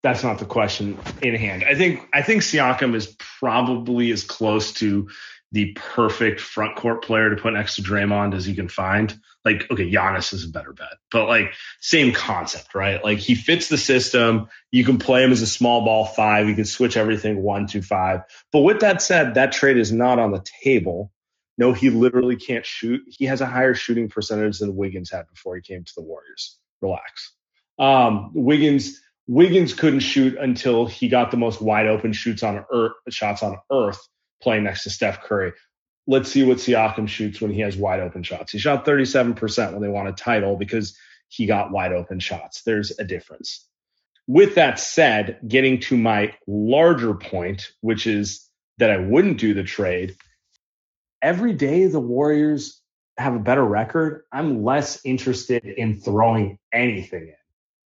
that's not the question in hand. I think I think Siakam is probably as close to the perfect front court player to put next to Draymond as you can find. Like, okay, Giannis is a better bet, but like same concept, right? Like he fits the system. You can play him as a small ball five. You can switch everything one to five. But with that said, that trade is not on the table. No, he literally can't shoot. He has a higher shooting percentage than Wiggins had before he came to the Warriors. Relax. Um, Wiggins Wiggins couldn't shoot until he got the most wide open shoots on earth, shots on earth playing next to Steph Curry. Let's see what Siakam shoots when he has wide open shots. He shot 37% when they won a title because he got wide open shots. There's a difference. With that said, getting to my larger point, which is that I wouldn't do the trade. Every day the Warriors have a better record, I'm less interested in throwing anything in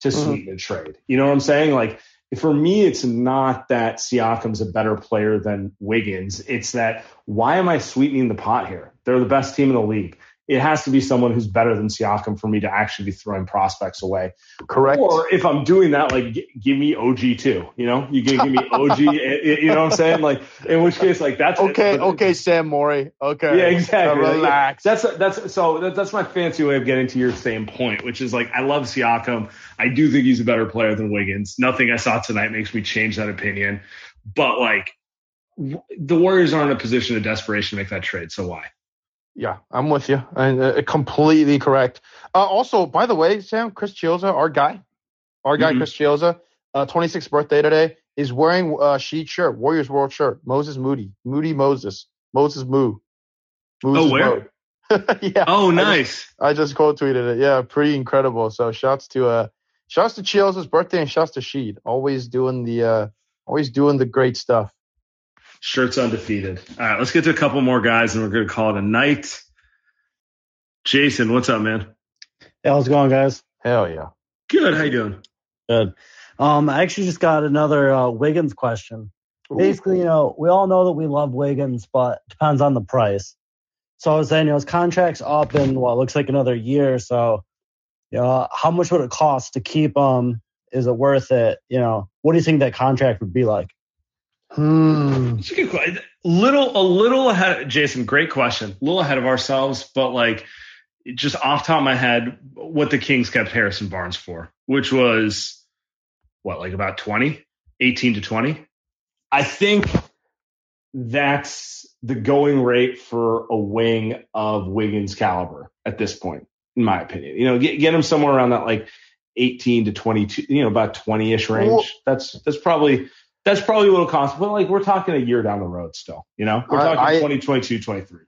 to Mhm. sweeten a trade. You know what I'm saying? Like for me, it's not that Siakam's a better player than Wiggins. It's that why am I sweetening the pot here? They're the best team in the league. It has to be someone who's better than Siakam for me to actually be throwing prospects away. Correct. Or if I'm doing that, like g- give me OG too. You know, you can give me OG. you know what I'm saying? Like in which case, like that's Okay, okay, Sam Mori. Okay. yeah, exactly. Uh, relax. That's that's so that, that's my fancy way of getting to your same point, which is like I love Siakam. I do think he's a better player than Wiggins. Nothing I saw tonight makes me change that opinion. But like w- the Warriors aren't in a position of desperation to make that trade. So why? Yeah, I'm with you. And uh, completely correct. Uh, also, by the way, Sam, Chris Chiozza, our guy, our guy, Mhm. Chris Chiozza, uh, 26th birthday today, is wearing a sheet shirt, Warriors World shirt. Moses Moody, Moody Moses, Moses Moo. Moses Oh, where? Yeah. Oh, I just- nice. I just quote tweeted it. Yeah, pretty incredible. So shouts to uh, shouts to Chiozza's birthday and shouts to Sheed, always doing the uh, always doing the great stuff. Shirts undefeated. All right, let's get to a couple more guys, and we're going to call it a night. Jason, what's up, man? Hey, how's it going, guys? Hell yeah. Good. How you doing? Good. Um, I actually just got another uh, Wiggins question. Basically, you know, we all know that we love Wiggins, but depends on the price. So I was saying, you know, his contract's up in what looks like another year. So, you know, how much would it cost to keep him? Is it worth it? You know, what do you think that contract would be like? Hmm. It's a good question. Little, a little ahead, Jason. Great question. A little ahead of ourselves, but like, just off top of my head, what the Kings kept Harrison Barnes for, which was what, like about 20, 18 to 20. I think that's the going rate for a wing of Wiggins caliber at this point, in my opinion. You know, get, get him somewhere around that like 18 to 22, you know, about 20 ish range. Well- that's, that's probably, that's probably a little cost, but like we're talking a year down the road still, you know, we're I- talking I- 2022, 23.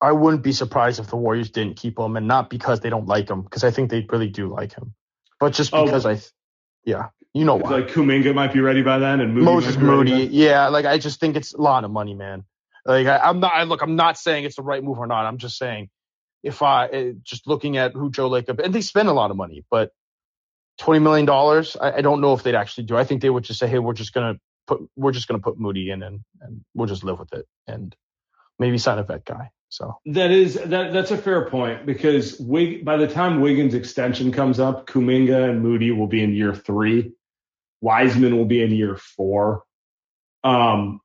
I wouldn't be surprised if the Warriors didn't keep him, and not because they don't like him, because I think they really do like him, but just Oh. because I, th- yeah, you know why. Like Kuminga might be ready by then and Moody Moses might be ready Moody, yeah, like I just think it's a lot of money, man. Like I, I'm not, I, look, I'm not saying it's the right move or not. I'm just saying if I eh, just looking at who Joe Lacob and they spend a lot of money, but twenty million dollars, I, I don't know if they'd actually do. I think they would just say, hey, we're just gonna put, we're just gonna put Moody in and and we'll just live with it and maybe sign a vet guy. So That is that that's a fair point because Wig, by the time Wiggins' extension comes up, Kuminga and Moody will be in year three. Wiseman will be in year four. Um,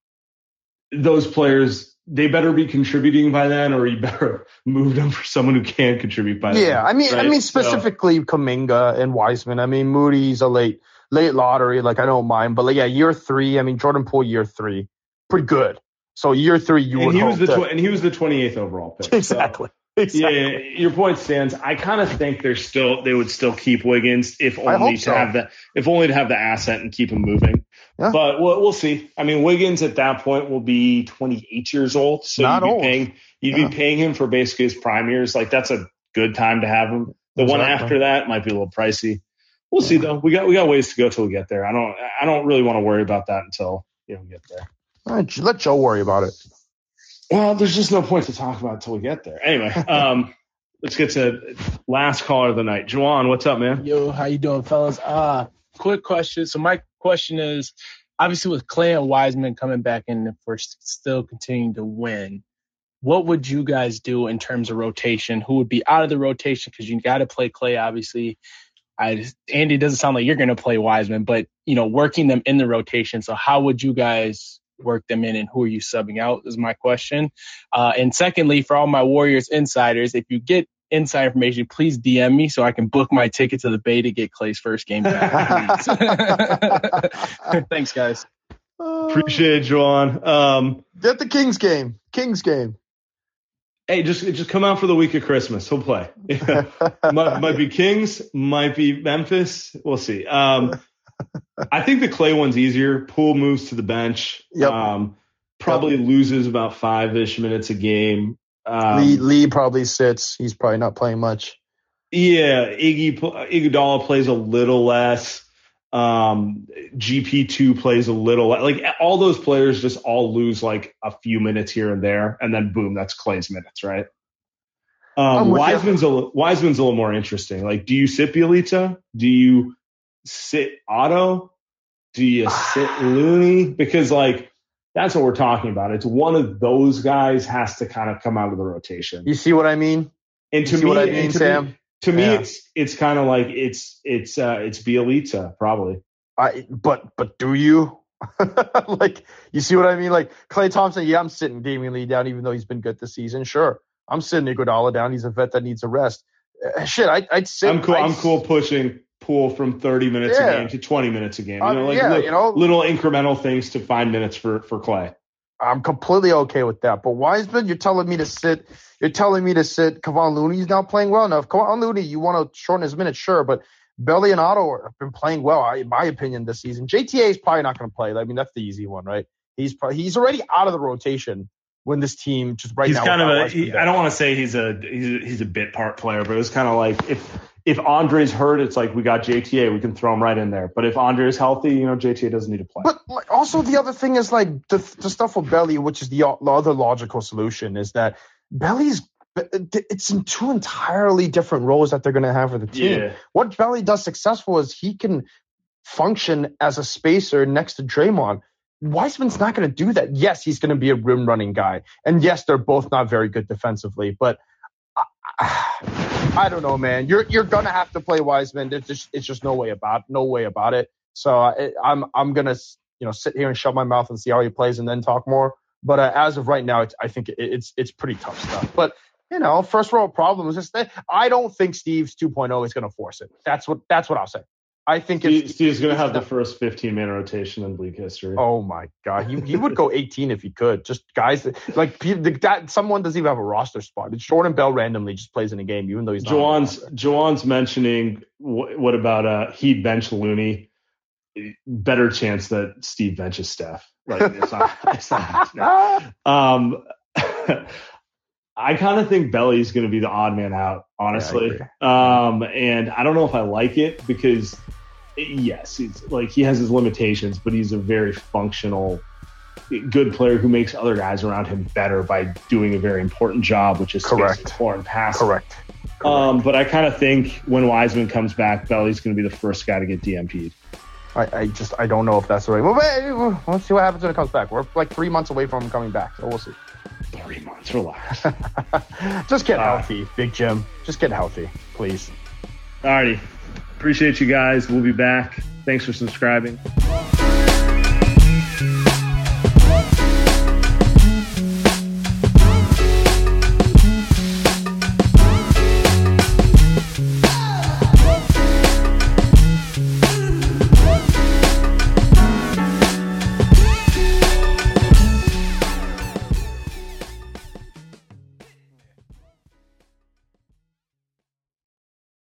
those players they better be contributing by then, or you better move them for someone who can contribute by then. yeah, I mean, I right? mean So- specifically Kuminga and Wiseman. I mean Moody's a late late lottery, like I don't mind, but like yeah, year three. I mean Jordan Poole year three, pretty good. So year three, you and would he was the that- tw- and he was the 28th overall pick. So- exactly. Yeah, your point stands. I kind of think they're still they would still keep Wiggins if only to so. have the if only to have the asset and keep him moving. Yeah. But we'll, we'll see. I mean, Wiggins at that point will be 28 years old, so Not you'd be old. paying you'd Yeah. be paying him for basically his prime years. Like that's a good time to have him. The one after that might be a little pricey. We'll see though. We got we got ways to go till we get there. I don't I don't really want to worry about that until you know we get there. All right, let Joe worry about it. Well, there's just no point to talk about until we get there. Anyway, um, let's get to last caller of the night. Juwan, what's up, man? Yo, how you doing, fellas? Uh, quick question. So my question is, obviously with Klay and Wiseman coming back in, if we're still continuing to win, what would you guys do in terms of rotation? Who would be out of the rotation? Because you got to play Klay, obviously. I just, Andy it doesn't sound like you're going to play Wiseman, but you know, working them in the rotation. So how would you guys work them in, and who are you subbing out? Is my question. Uh, and secondly, for all my Warriors insiders, if you get inside information, please DM me so I can book my ticket to the Bay to get Klay's first game back. Thanks, guys. Appreciate it, Juwan. Um, Get the Kings game. Kings game. hey, just just come out for the week of Christmas. He'll play. might, might be Kings, might be Memphis. We'll see. Um, I think the Klay one's easier. Poole moves to the bench. Yep. Um, probably loses about five ish minutes a game. Um, Lee Lee probably sits. He's probably not playing much. Yeah, Iggy Iguodala plays a little less. Um, GP2 plays a little like all those players just all lose like a few minutes here and there, and then boom, that's Klay's minutes, right? Um, you. Wiseman's a Wiseman's a little more interesting. Like, do you sit Bjelica? Do you sit Otto? Do you sit Looney? Because like that's what we're talking about. It's one of those guys has to kind of come out of the rotation. You see what I mean? And to You me, what I mean, to Sam? Me, to me, Yeah. it's it's kind of like it's it's uh it's Bjelica probably. I but but do you? like you see what I mean? Like Klay Thompson, yeah, I'm sitting Damion Lee down, even though he's been good this season. Sure, I'm sitting Iguodala down. He's a vet that needs a rest. Uh, shit, I, I'd sit. I'm cool. I'd I'm cool pushing Poole from 30 minutes Yeah. a game to 20 minutes a game. You Uh, know, like yeah, li- you know. little incremental things to find minutes for for Klay. I'm completely okay with that. But Wiseman, you're telling me to sit. You're telling me to sit. Kevon Looney's now playing well enough. Kevon Looney, you want to shorten his minutes, sure, but Belly and Otto have been playing well, in my opinion, this season. JTA is probably not going to play. I mean, that's the easy one, right? He's probably, he's already out of the rotation when this team just right he's now. kind of without a. He. I don't want to say he's a he's a, he's a bit part player, but it was kind of like if if Andre's hurt, it's like we got JTA, we can throw him right in there. But if Andre is healthy, you know, JTA doesn't need to play. But like, also the other thing is like the, the stuff with Belly, which is the, the other logical solution, is that Belly's it's in two entirely different roles that they're going to have for the team. Yeah. What Belly does successful is he can function as a spacer next to Draymond. Wiseman's not going to do that. Yes, he's going to be a rim running guy, and yes, they're both not very good defensively. But I, don't know, man. You're you're to have to play Wiseman. There's just, it's just no way about no way about it. So I, I'm I'm gonna you know sit here and shut my mouth and see how he plays and then talk more. But uh, as of right now, it's, I think it, it's it's pretty tough stuff. But you know, first world problems. I don't think Steve's 2.0 is going to force it. That's what that's what I'll say. I think Steve, Steve's going to have the first 15 man rotation in league history. Oh my god, he, he would go 18 if he could. Just guys that, like that someone doesn't even have a roster spot. It's Jordan Bell randomly just plays in a game, even though he's not. on the Jawan's Jawan's mentioning what, what about uh he bench Looney? Better chance that Steve benches Steph. Like it's not. It's not. no. Um, I kind of think Belly's going to be the odd man out, honestly. um, and I don't know if I like it because yes, he's like he has his limitations, but he's a very functional, good player who makes other guys around him better by doing a very important job, which is Correct. floor and passing. Correct. Um, but I kind of think when Wiseman comes back, Belly's going to be the first guy to get DNP'd. I, I just I don't know if that's the right. Well, wait, let's see what happens when it comes back. We're like three months away from him coming back, so we'll see. Three months, relax. Just get Uh, healthy, Big Jim. Just get healthy, please. Alrighty, appreciate you guys. We'll be back. Thanks for subscribing.